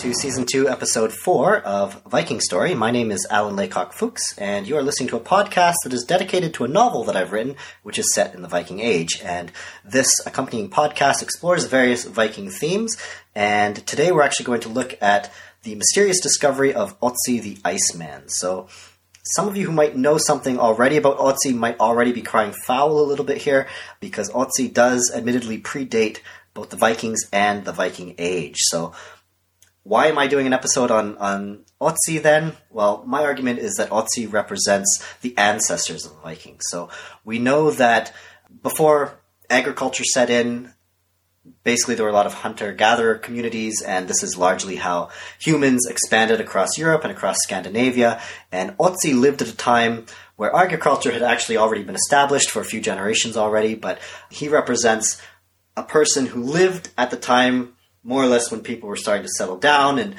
to season two, episode four of Viking Story. My name is Alan Laycock Fuchs, and you are listening to a podcast that is dedicated to a novel that I've written, which is set in the Viking Age. And this accompanying podcast explores various Viking themes. And today we're actually going to look at the mysterious discovery of Otzi the Iceman. So, some of you who might know something already about Otzi might already be crying foul a little bit here, because Otzi does admittedly predate both the Vikings and the Viking Age. So, why am I doing an episode on, on Otzi then? Well, my argument is that Otzi represents the ancestors of the Vikings. So we know that before agriculture set in, basically there were a lot of hunter gatherer communities, and this is largely how humans expanded across Europe and across Scandinavia. And Otzi lived at a time where agriculture had actually already been established for a few generations already, but he represents a person who lived at the time more or less when people were starting to settle down and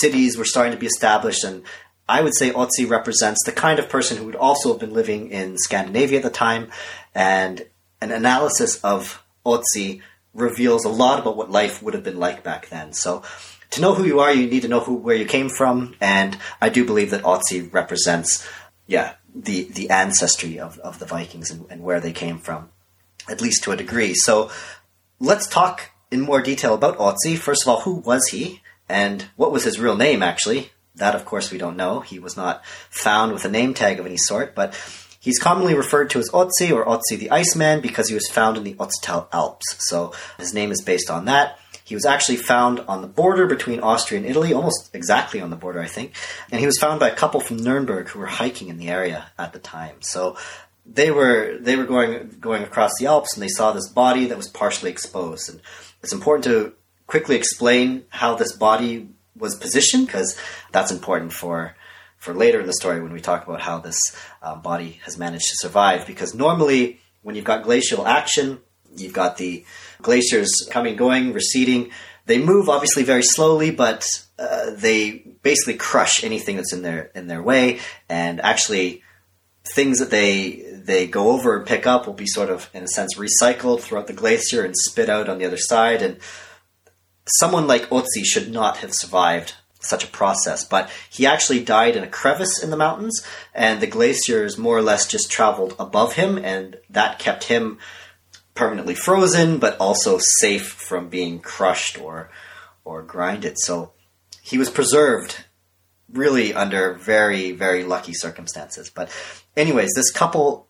cities were starting to be established. And I would say Otzi represents the kind of person who would also have been living in Scandinavia at the time. And an analysis of Otzi reveals a lot about what life would have been like back then. So to know who you are, you need to know who where you came from. And I do believe that Otzi represents, yeah, the, the ancestry of, of the Vikings and, and where they came from, at least to a degree. So let's talk in more detail about Otzi. First of all, who was he? And what was his real name, actually? That, of course, we don't know. He was not found with a name tag of any sort, but he's commonly referred to as Otzi or Otzi the Iceman because he was found in the Ötztal Alps. So his name is based on that. He was actually found on the border between Austria and Italy, almost exactly on the border, I think. And he was found by a couple from Nuremberg who were hiking in the area at the time. So they were they were going going across the Alps and they saw this body that was partially exposed. And it's important to quickly explain how this body was positioned because that's important for for later in the story when we talk about how this um, body has managed to survive. Because normally, when you've got glacial action, you've got the glaciers coming, going, receding. They move obviously very slowly, but uh, they basically crush anything that's in their in their way, and actually things that they they go over and pick up will be sort of in a sense recycled throughout the glacier and spit out on the other side. And someone like Otzi should not have survived such a process but he actually died in a crevice in the mountains and the glaciers more or less just traveled above him and that kept him permanently frozen but also safe from being crushed or or grinded. So he was preserved really under very very lucky circumstances. But anyways, this couple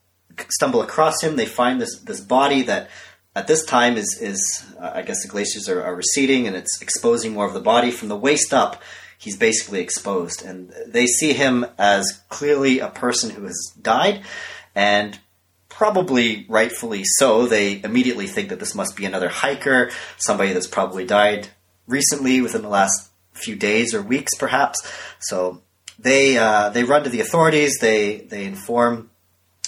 stumble across him. They find this this body that at this time is is uh, I guess the glaciers are, are, receding and it's exposing more of the body from the waist up. He's basically exposed, and they see him as clearly a person who has died, and probably rightfully so. They immediately think that this must be another hiker, somebody that's probably died recently within the last few days or weeks, perhaps. So they uh, they run to the authorities. They they inform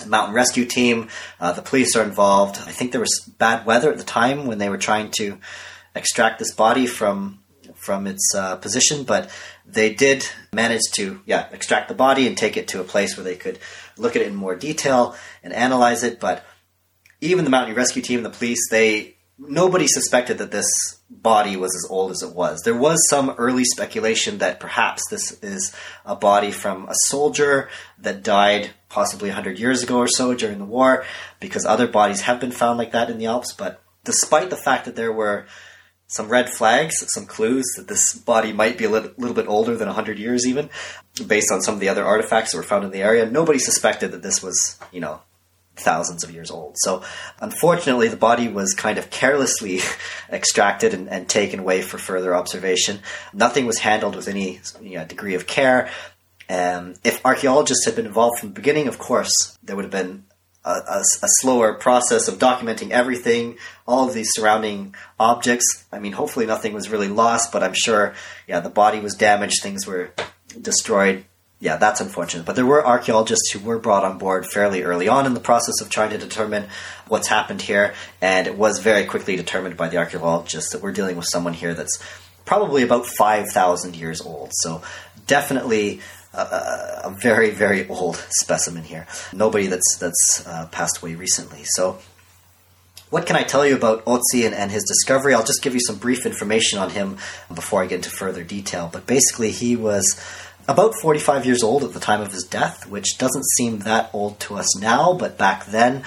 mountain rescue team. Uh, the police are involved. I think there was bad weather at the time when they were trying to extract this body from from its uh, position, but they did manage to yeah extract the body and take it to a place where they could look at it in more detail and analyze it. But even the mountain rescue team, the police, they nobody suspected that this body was as old as it was. There was some early speculation that perhaps this is a body from a soldier that died possibly 100 years ago or so during the war, because other bodies have been found like that in the Alps. But despite the fact that there were some red flags, some clues that this body might be a little, little bit older than 100 years, even based on some of the other artifacts that were found in the area, nobody suspected that this was, you know, thousands of years old. So, unfortunately, the body was kind of carelessly extracted and, and, taken away for further observation. Nothing was handled with any you know, degree of care. Um, if archaeologists had been involved from the beginning, of course, there would have been a, a, a, slower process of documenting everything, all of these surrounding objects. I mean, hopefully nothing was really lost, but I'm sure, yeah, the body was damaged, things were destroyed yeah, that's unfortunate. But there were archaeologists who were brought on board fairly early on in the process of trying to determine what's happened here, and it was very quickly determined by the archaeologists that we're dealing with someone here that's probably about 5,000 years old. So definitely a, a, very, very old specimen here. Nobody that's, that's uh, passed away recently. So What can I tell you about Otzi and, and his discovery? I'll just give you some brief information on him before I get into further detail. But basically, he was about 45 years old at the time of his death, which doesn't seem that old to us now, but back then,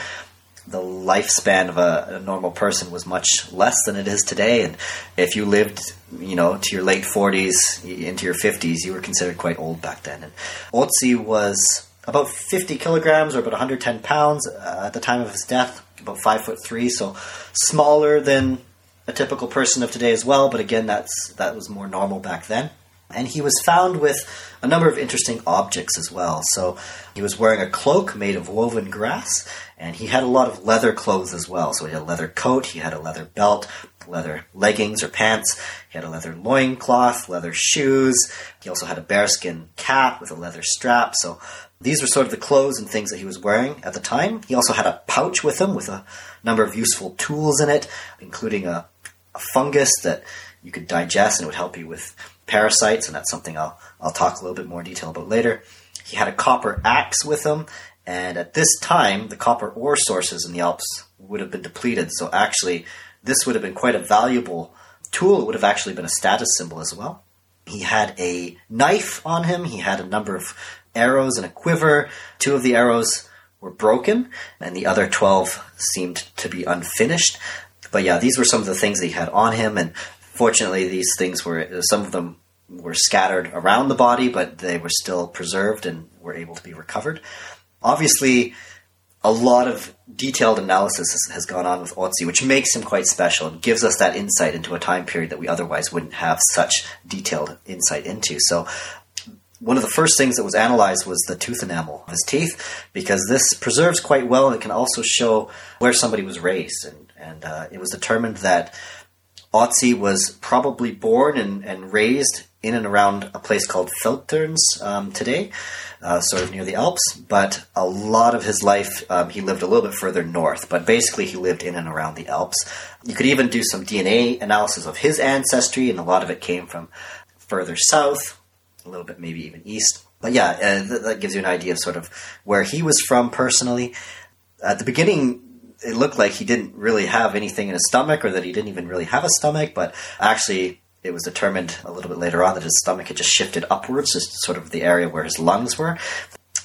the lifespan of a, a, normal person was much less than it is today. And if you lived, you know, to your late 40s into your 50s, you were considered quite old back then. And Otzi was about 50 kilograms or about 110 pounds uh, at the time of his death, about five foot three, so smaller than a typical person of today as well. But again, that's that was more normal back then. And he was found with a number of interesting objects as well. So he was wearing a cloak made of woven grass, and he had a lot of leather clothes as well. So he had a leather coat, he had a leather belt, leather leggings or pants, he had a leather loincloth, leather shoes, he also had a bearskin cap with a leather strap. So these were sort of the clothes and things that he was wearing at the time. He also had a pouch with him with a number of useful tools in it, including a, a fungus that you could digest and it would help you with parasites, and that's something I'll, I'll talk a little bit more detail about later. He had a copper axe with him, and at this time, the copper ore sources in the Alps would have been depleted, so actually, this would have been quite a valuable tool. It would have actually been a status symbol as well. He had a knife on him, he had a number of arrows and a quiver. Two of the arrows were broken, and the other 12 seemed to be unfinished. But yeah, these were some of the things that he had on him, and Fortunately, these things were some of them were scattered around the body, but they were still preserved and were able to be recovered. Obviously, a lot of detailed analysis has, gone on with Otzi, which makes him quite special and gives us that insight into a time period that we otherwise wouldn't have such detailed insight into. So, one of the first things that was analyzed was the tooth enamel of his teeth, because this preserves quite well and it can also show where somebody was raised. And, and uh, it was determined that Otzi was probably born and, and raised in and around a place called Feldthurns um, today, uh, sort of near the Alps. But a lot of his life, um, he lived a little bit further north. But basically, he lived in and around the Alps. You could even do some DNA analysis of his ancestry, and a lot of it came from further south, a little bit maybe even east. But yeah, uh, th- that gives you an idea of sort of where he was from personally. At the beginning, it looked like he didn't really have anything in his stomach or that he didn't even really have a stomach, but actually it was determined a little bit later on that his stomach had just shifted upwards, just sort of the area where his lungs were.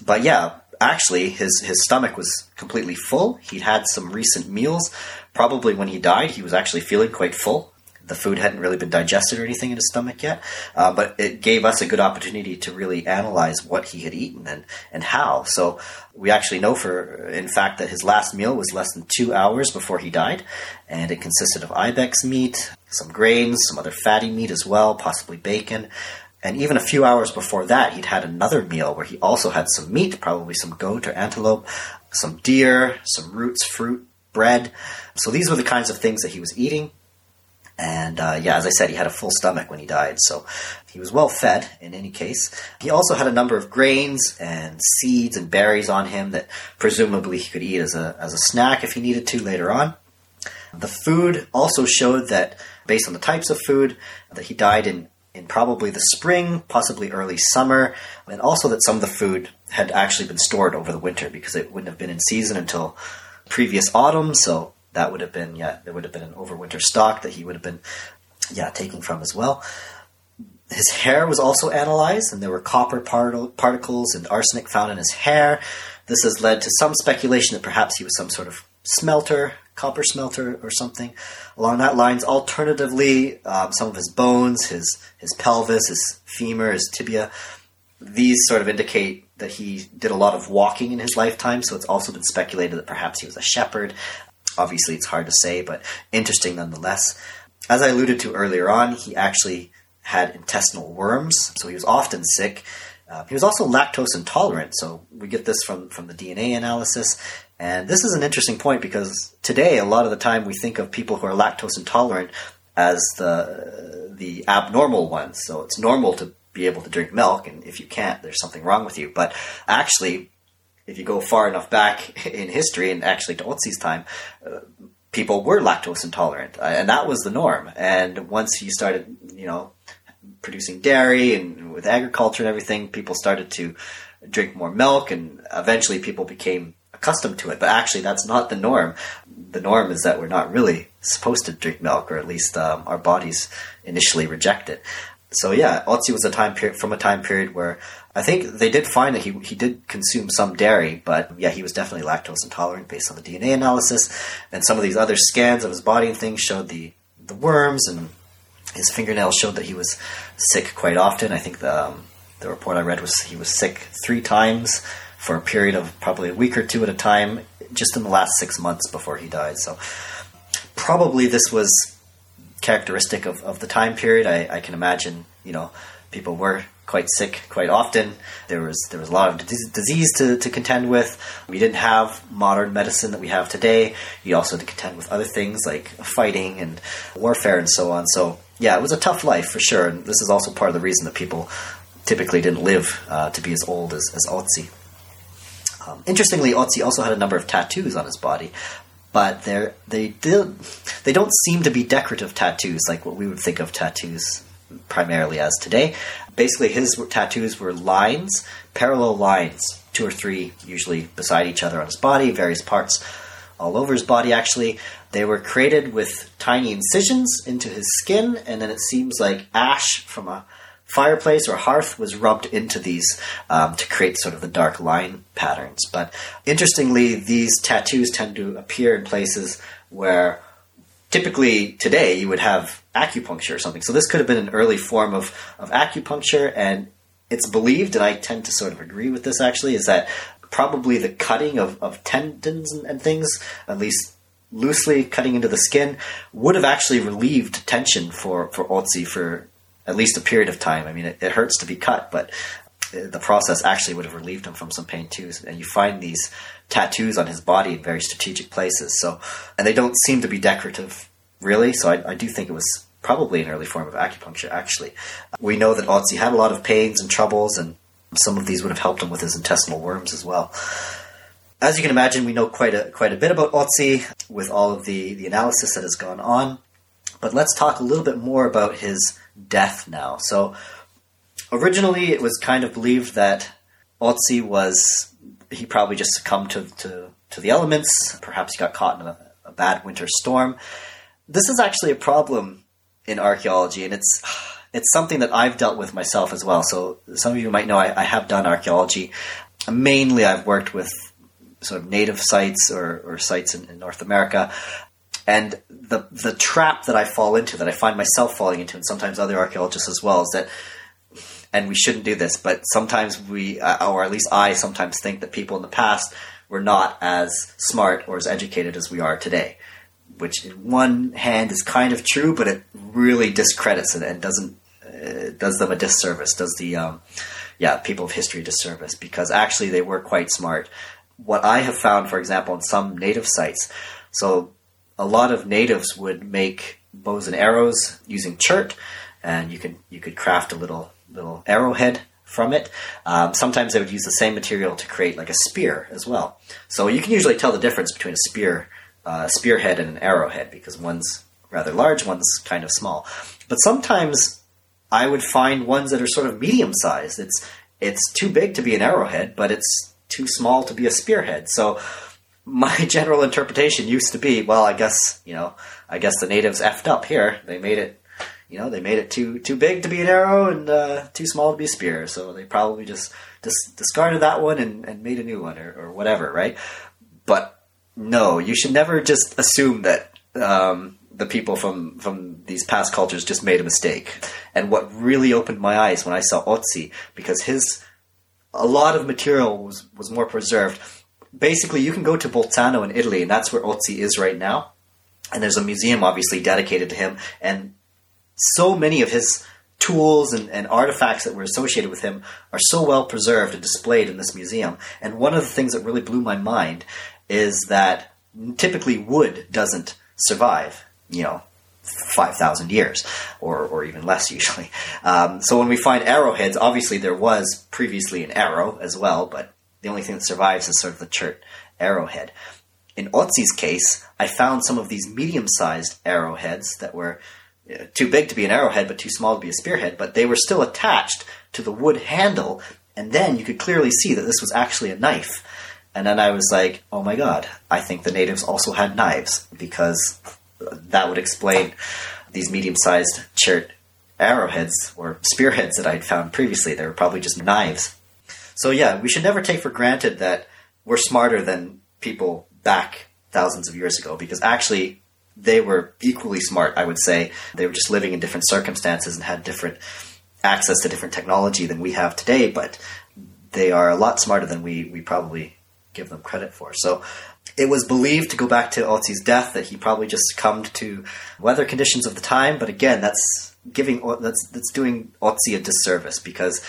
But yeah, actually his his stomach was completely full. He'd had some recent meals. Probably when he died, he was actually feeling quite full the food hadn't really been digested or anything in his stomach yet. Uh, but it gave us a good opportunity to really analyze what he had eaten and, and how. So we actually know for, in fact, that his last meal was less than two hours before he died. And it consisted of ibex meat, some grains, some other fatty meat as well, possibly bacon. And even a few hours before that, he'd had another meal where he also had some meat, probably some goat or antelope, some deer, some roots, fruit, bread. So these were the kinds of things that he was eating. And uh, yeah, as I said, he had a full stomach when he died, so he was well fed in any case. He also had a number of grains and seeds and berries on him that presumably he could eat as a, as a snack if he needed to later on. The food also showed that, based on the types of food, that he died in, in probably the spring, possibly early summer, and also that some of the food had actually been stored over the winter because it wouldn't have been in season until previous autumn, so that would have been yeah there would have been an overwinter stock that he would have been yeah taking from as well. His hair was also analyzed, and there were copper part- particles and arsenic found in his hair. This has led to some speculation that perhaps he was some sort of smelter, copper smelter, or something along that lines. Alternatively, um, some of his bones, his his pelvis, his femur, his tibia, these sort of indicate that he did a lot of walking in his lifetime. So it's also been speculated that perhaps he was a shepherd, Obviously, it's hard to say, but interesting nonetheless. As I alluded to earlier on, he actually had intestinal worms, so he was often sick. Uh, he was also lactose intolerant, so we get this from, from the DNA analysis. And this is an interesting point because today, a lot of the time, we think of people who are lactose intolerant as the the abnormal ones. So it's normal to be able to drink milk, and if you can't, there's something wrong with you. But actually, if you go far enough back in history, and actually to Otzi's time, uh, people were lactose intolerant, uh, and that was the norm. And once you started, you know, producing dairy and with agriculture and everything, people started to drink more milk, and eventually people became accustomed to it. But actually, that's not the norm. The norm is that we're not really supposed to drink milk, or at least um, our bodies initially reject it. So yeah, Otzi was a time period from a time period where I think they did find that he he did consume some dairy, but yeah, he was definitely lactose intolerant based on the DNA analysis, and some of these other scans of his body and things showed the the worms and his fingernails showed that he was sick quite often. I think the um, the report I read was he was sick three times for a period of probably a week or two at a time, just in the last six months before he died. So probably this was characteristic of, of the time period. I, I can imagine, you know, people were quite sick quite often. There was there was a lot of disease to, to contend with. We didn't have modern medicine that we have today. You also had to contend with other things like fighting and warfare and so on. So yeah, it was a tough life for sure. And this is also part of the reason that people typically didn't live uh, to be as old as, as Otzi. Um, interestingly, Otzi also had a number of tattoos on his body, but they're, they did, they don't seem to be decorative tattoos like what we would think of tattoos primarily as today. Basically, his tattoos were lines, parallel lines, two or three usually beside each other on his body, various parts all over his body actually. They were created with tiny incisions into his skin, and then it seems like ash from a fireplace or hearth was rubbed into these um, to create sort of the dark line patterns. But interestingly, these tattoos tend to appear in places where typically today you would have acupuncture or something. So this could have been an early form of, of acupuncture, and it's believed, and I tend to sort of agree with this actually, is that probably the cutting of, of tendons and, and things, at least loosely cutting into the skin, would have actually relieved tension for, for Otzi for at least a period of time. I mean, it, it hurts to be cut, but the process actually would have relieved him from some pain too. And you find these tattoos on his body in very strategic places. So, and they don't seem to be decorative, really. So I, I do think it was probably an early form of acupuncture. Actually, we know that Otzi had a lot of pains and troubles, and some of these would have helped him with his intestinal worms as well. As you can imagine, we know quite a quite a bit about Otzi with all of the the analysis that has gone on. But let's talk a little bit more about his death now. So originally, it was kind of believed that Otzi was he probably just succumbed to, to, to the elements. Perhaps he got caught in a, a bad winter storm. This is actually a problem in archaeology, and it's it's something that I've dealt with myself as well. So some of you might know I, I have done archaeology. Mainly, I've worked with sort of native sites or, or sites in, in North America, and the the trap that I fall into, that I find myself falling into, and sometimes other archaeologists as well, is that and we shouldn't do this, but sometimes we, uh, or at least I sometimes think that people in the past were not as smart or as educated as we are today. Which, in one hand, is kind of true, but it really discredits it and doesn't uh, does them a disservice. Does the um, yeah people of history disservice because actually they were quite smart. What I have found, for example, in some native sites, so a lot of natives would make bows and arrows using chert, and you could you could craft a little little arrowhead from it. Um, sometimes they would use the same material to create like a spear as well. So you can usually tell the difference between a spear, uh, spearhead, and an arrowhead because one's rather large, one's kind of small. But sometimes I would find ones that are sort of medium sized. It's it's too big to be an arrowhead, but it's too small to be a spearhead. So my general interpretation used to be, well, I guess you know, I guess the natives effed up here. They made it you know, they made it too too big to be an arrow and uh, too small to be a spear. So they probably just just discarded that one and, and made a new one or, or whatever, right? But no, you should never just assume that um, the people from from these past cultures just made a mistake. And what really opened my eyes when I saw Otzi, because his a lot of material was was more preserved. Basically, you can go to Bolzano in Italy, and that's where Otzi is right now. And there's a museum obviously dedicated to him, and so many of his tools and, and, artifacts that were associated with him are so well preserved and displayed in this museum. And one of the things that really blew my mind is that typically wood doesn't survive, you know, 5,000 years, or, or even less usually. Um, so when we find arrowheads, obviously there was previously an arrow as well, but the only thing that survives is sort of the chert arrowhead. In Otzi's case, I found some of these medium sized arrowheads that were too big to be an arrowhead, but too small to be a spearhead. But they were still attached to the wood handle, and then you could clearly see that this was actually a knife. And then I was like, oh my god, I think the natives also had knives because that would explain these medium sized chert arrowheads or spearheads that I'd found previously. They were probably just knives. So yeah, we should never take for granted that we're smarter than people back thousands of years ago because actually they were equally smart, I would say. They were just living in different circumstances and had different access to different technology than we have today, but they are a lot smarter than we, we probably give them credit for. So it was believed to go back to Otzi's death that he probably just succumbed to weather conditions of the time, but again, that's giving that's that's doing Otzi a disservice because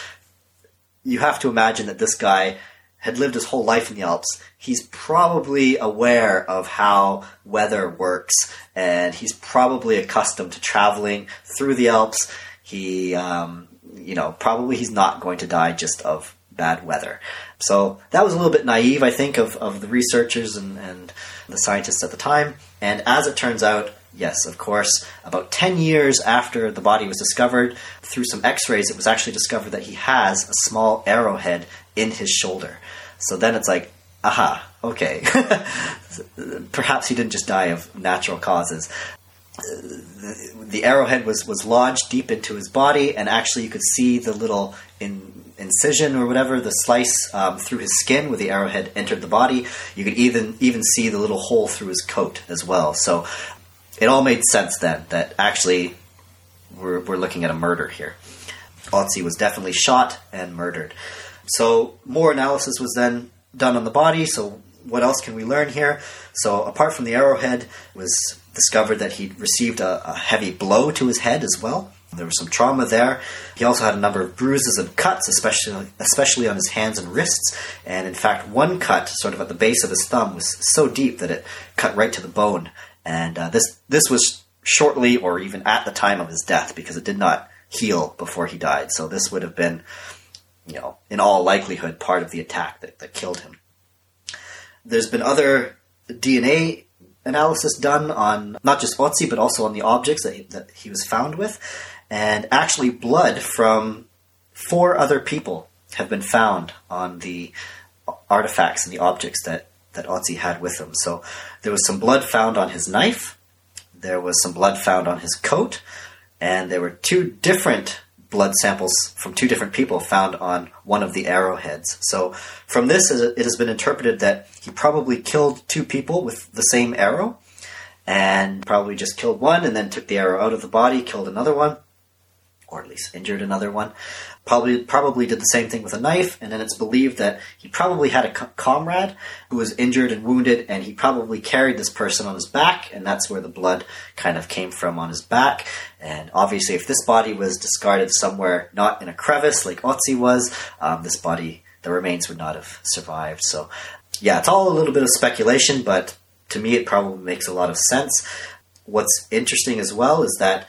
you have to imagine that this guy had lived his whole life in the Alps. He's probably aware of how weather works, and he's probably accustomed to traveling through the Alps. He, um, you know, probably he's not going to die just of bad weather. So that was a little bit naive, I think, of, of the researchers and, and the scientists at the time. And as it turns out, yes, of course, about 10 years after the body was discovered, through some x rays, it was actually discovered that he has a small arrowhead in his shoulder. So then it's like, aha, okay. Perhaps he didn't just die of natural causes. The, the arrowhead was, was lodged deep into his body, and actually, you could see the little in, incision or whatever, the slice um, through his skin where the arrowhead entered the body. You could even even see the little hole through his coat as well. So it all made sense then that actually we're, we're looking at a murder here. Otzi was definitely shot and murdered. So more analysis was then done on the body. So what else can we learn here? So apart from the arrowhead, was discovered that he'd received a, a heavy blow to his head as well. There was some trauma there. He also had a number of bruises and cuts, especially especially on his hands and wrists. And in fact, one cut, sort of at the base of his thumb, was so deep that it cut right to the bone. And uh, this this was shortly, or even at the time of his death, because it did not heal before he died. So this would have been, you know, in all likelihood, part of the attack that, that killed him. There's been other DNA analysis done on not just Otzi, but also on the objects that he, that he was found with. And actually blood from four other people have been found on the artifacts and the objects that that Otzi had with him. So there was some blood found on his knife, there was some blood found on his coat, and there were two different blood samples from two different people found on one of the arrowheads. So from this, it has been interpreted that he probably killed two people with the same arrow, and probably just killed one and then took the arrow out of the body, killed another one or at least injured another one. Probably probably did the same thing with a knife, and then it's believed that he probably had a co- comrade who was injured and wounded, and he probably carried this person on his back, and that's where the blood kind of came from on his back. And obviously, if this body was discarded somewhere not in a crevice like Otzi was, um, this body, the remains would not have survived. So, yeah, it's all a little bit of speculation, but to me, it probably makes a lot of sense. What's interesting as well is that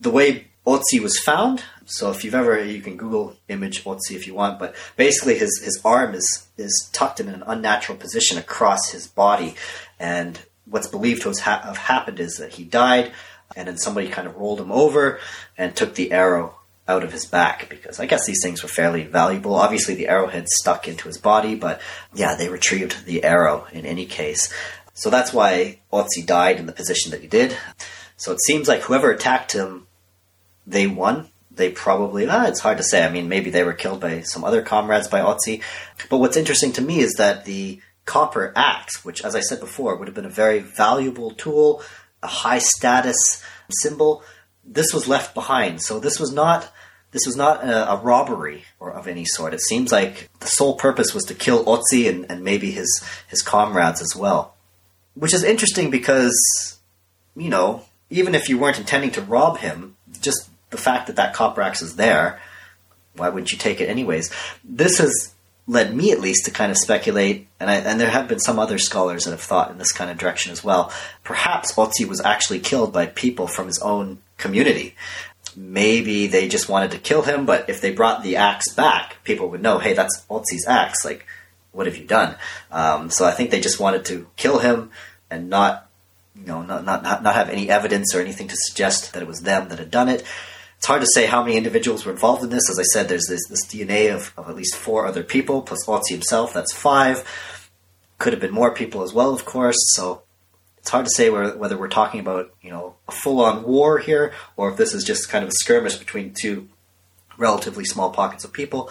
the way Otzi was found. So if you've ever, you can Google image Otzi if you want, but basically his, his arm is, is tucked in an unnatural position across his body. And what's believed to have happened is that he died, and then somebody kind of rolled him over and took the arrow out of his back because I guess these things were fairly valuable. Obviously, the arrowhead stuck into his body, but yeah, they retrieved the arrow in any case. So that's why Otzi died in the position that he did. So it seems like whoever attacked him they won. They probably, ah, it's hard to say. I mean, maybe they were killed by some other comrades by Otzi. But what's interesting to me is that the copper axe, which, as I said before, would have been a very valuable tool, a high status symbol, this was left behind. So this was not this was not a, a, robbery or of any sort. It seems like the sole purpose was to kill Otzi and, and maybe his his comrades as well, which is interesting because you know even if you weren't intending to rob him, just the fact that that copper axe is there, why wouldn't you take it anyways? This has led me at least to kind of speculate, and, I, and there have been some other scholars that have thought in this kind of direction as well. Perhaps Otzi was actually killed by people from his own community. Maybe they just wanted to kill him, but if they brought the axe back, people would know, hey, that's Otzi's axe. Like, what have you done? Um, so I think they just wanted to kill him and not, you know, not, not, not have any evidence or anything to suggest that it was them that had done it. It's hard to say how many individuals were involved in this. As I said, there's this, this DNA of, of at least four other people, plus Otzi himself, that's five. Could have been more people as well, of course. So it's hard to say whether we're talking about you know a full-on war here, or if this is just kind of a skirmish between two relatively small pockets of people.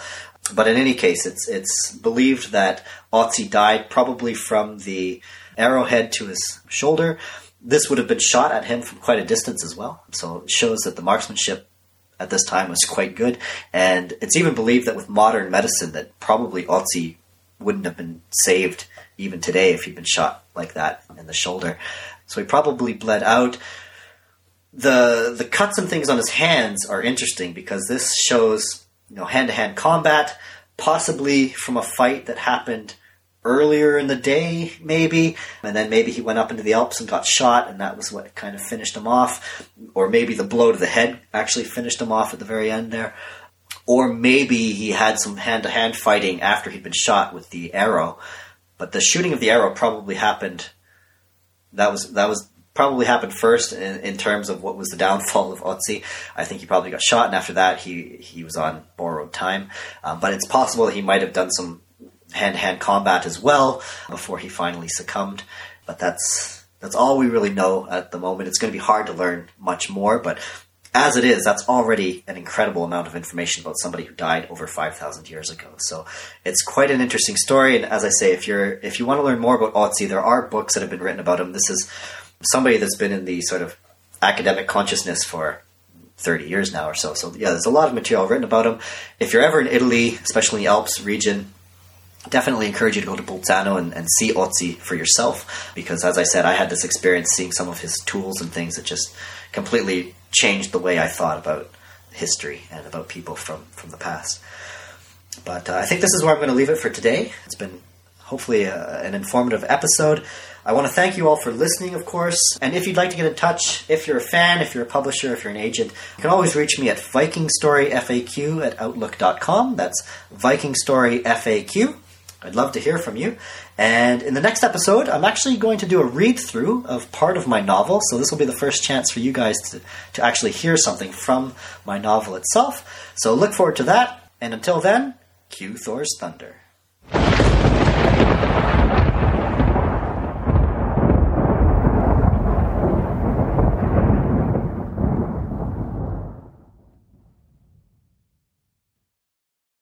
But in any case, it's it's believed that Otzi died probably from the arrowhead to his shoulder. This would have been shot at him from quite a distance as well. So it shows that the marksmanship at this time was quite good. And it's even believed that with modern medicine that probably Otzi wouldn't have been saved even today if he'd been shot like that in the shoulder. So he probably bled out. The the cuts and things on his hands are interesting because this shows you know hand to hand combat, possibly from a fight that happened earlier in the day, maybe, and then maybe he went up into the Alps and got shot, and that was what kind of finished him off. Or maybe the blow to the head actually finished him off at the very end there. Or maybe he had some hand to hand fighting after he'd been shot with the arrow. But the shooting of the arrow probably happened. That was that was probably happened first in, in, terms of what was the downfall of Otzi. I think he probably got shot, and after that, he he was on borrowed time. Um, but it's possible that he might have done some hand to hand combat as well before he finally succumbed. But that's that's all we really know at the moment. It's going to be hard to learn much more, but as it is, that's already an incredible amount of information about somebody who died over 5,000 years ago. So it's quite an interesting story. And as I say, if you're if you want to learn more about Otzi, there are books that have been written about him. This is somebody that's been in the sort of academic consciousness for 30 years now or so. So yeah, there's a lot of material written about him. If you're ever in Italy, especially in the Alps region, definitely encourage you to go to Bolzano and, and, see Otzi for yourself because, as I said, I had this experience seeing some of his tools and things that just completely changed the way I thought about history and about people from, from the past. But uh, I think this is where I'm going to leave it for today. It's been hopefully a, uh, an informative episode. I want to thank you all for listening, of course. And if you'd like to get in touch, if you're a fan, if you're a publisher, if you're an agent, you can always reach me at vikingstoryfaq at outlook.com. That's vikingstoryfaq I'd love to hear from you. And in the next episode, I'm actually going to do a read through of part of my novel. So this will be the first chance for you guys to, to actually hear something from my novel itself. So look forward to that. And until then, cue Thor's Thunder.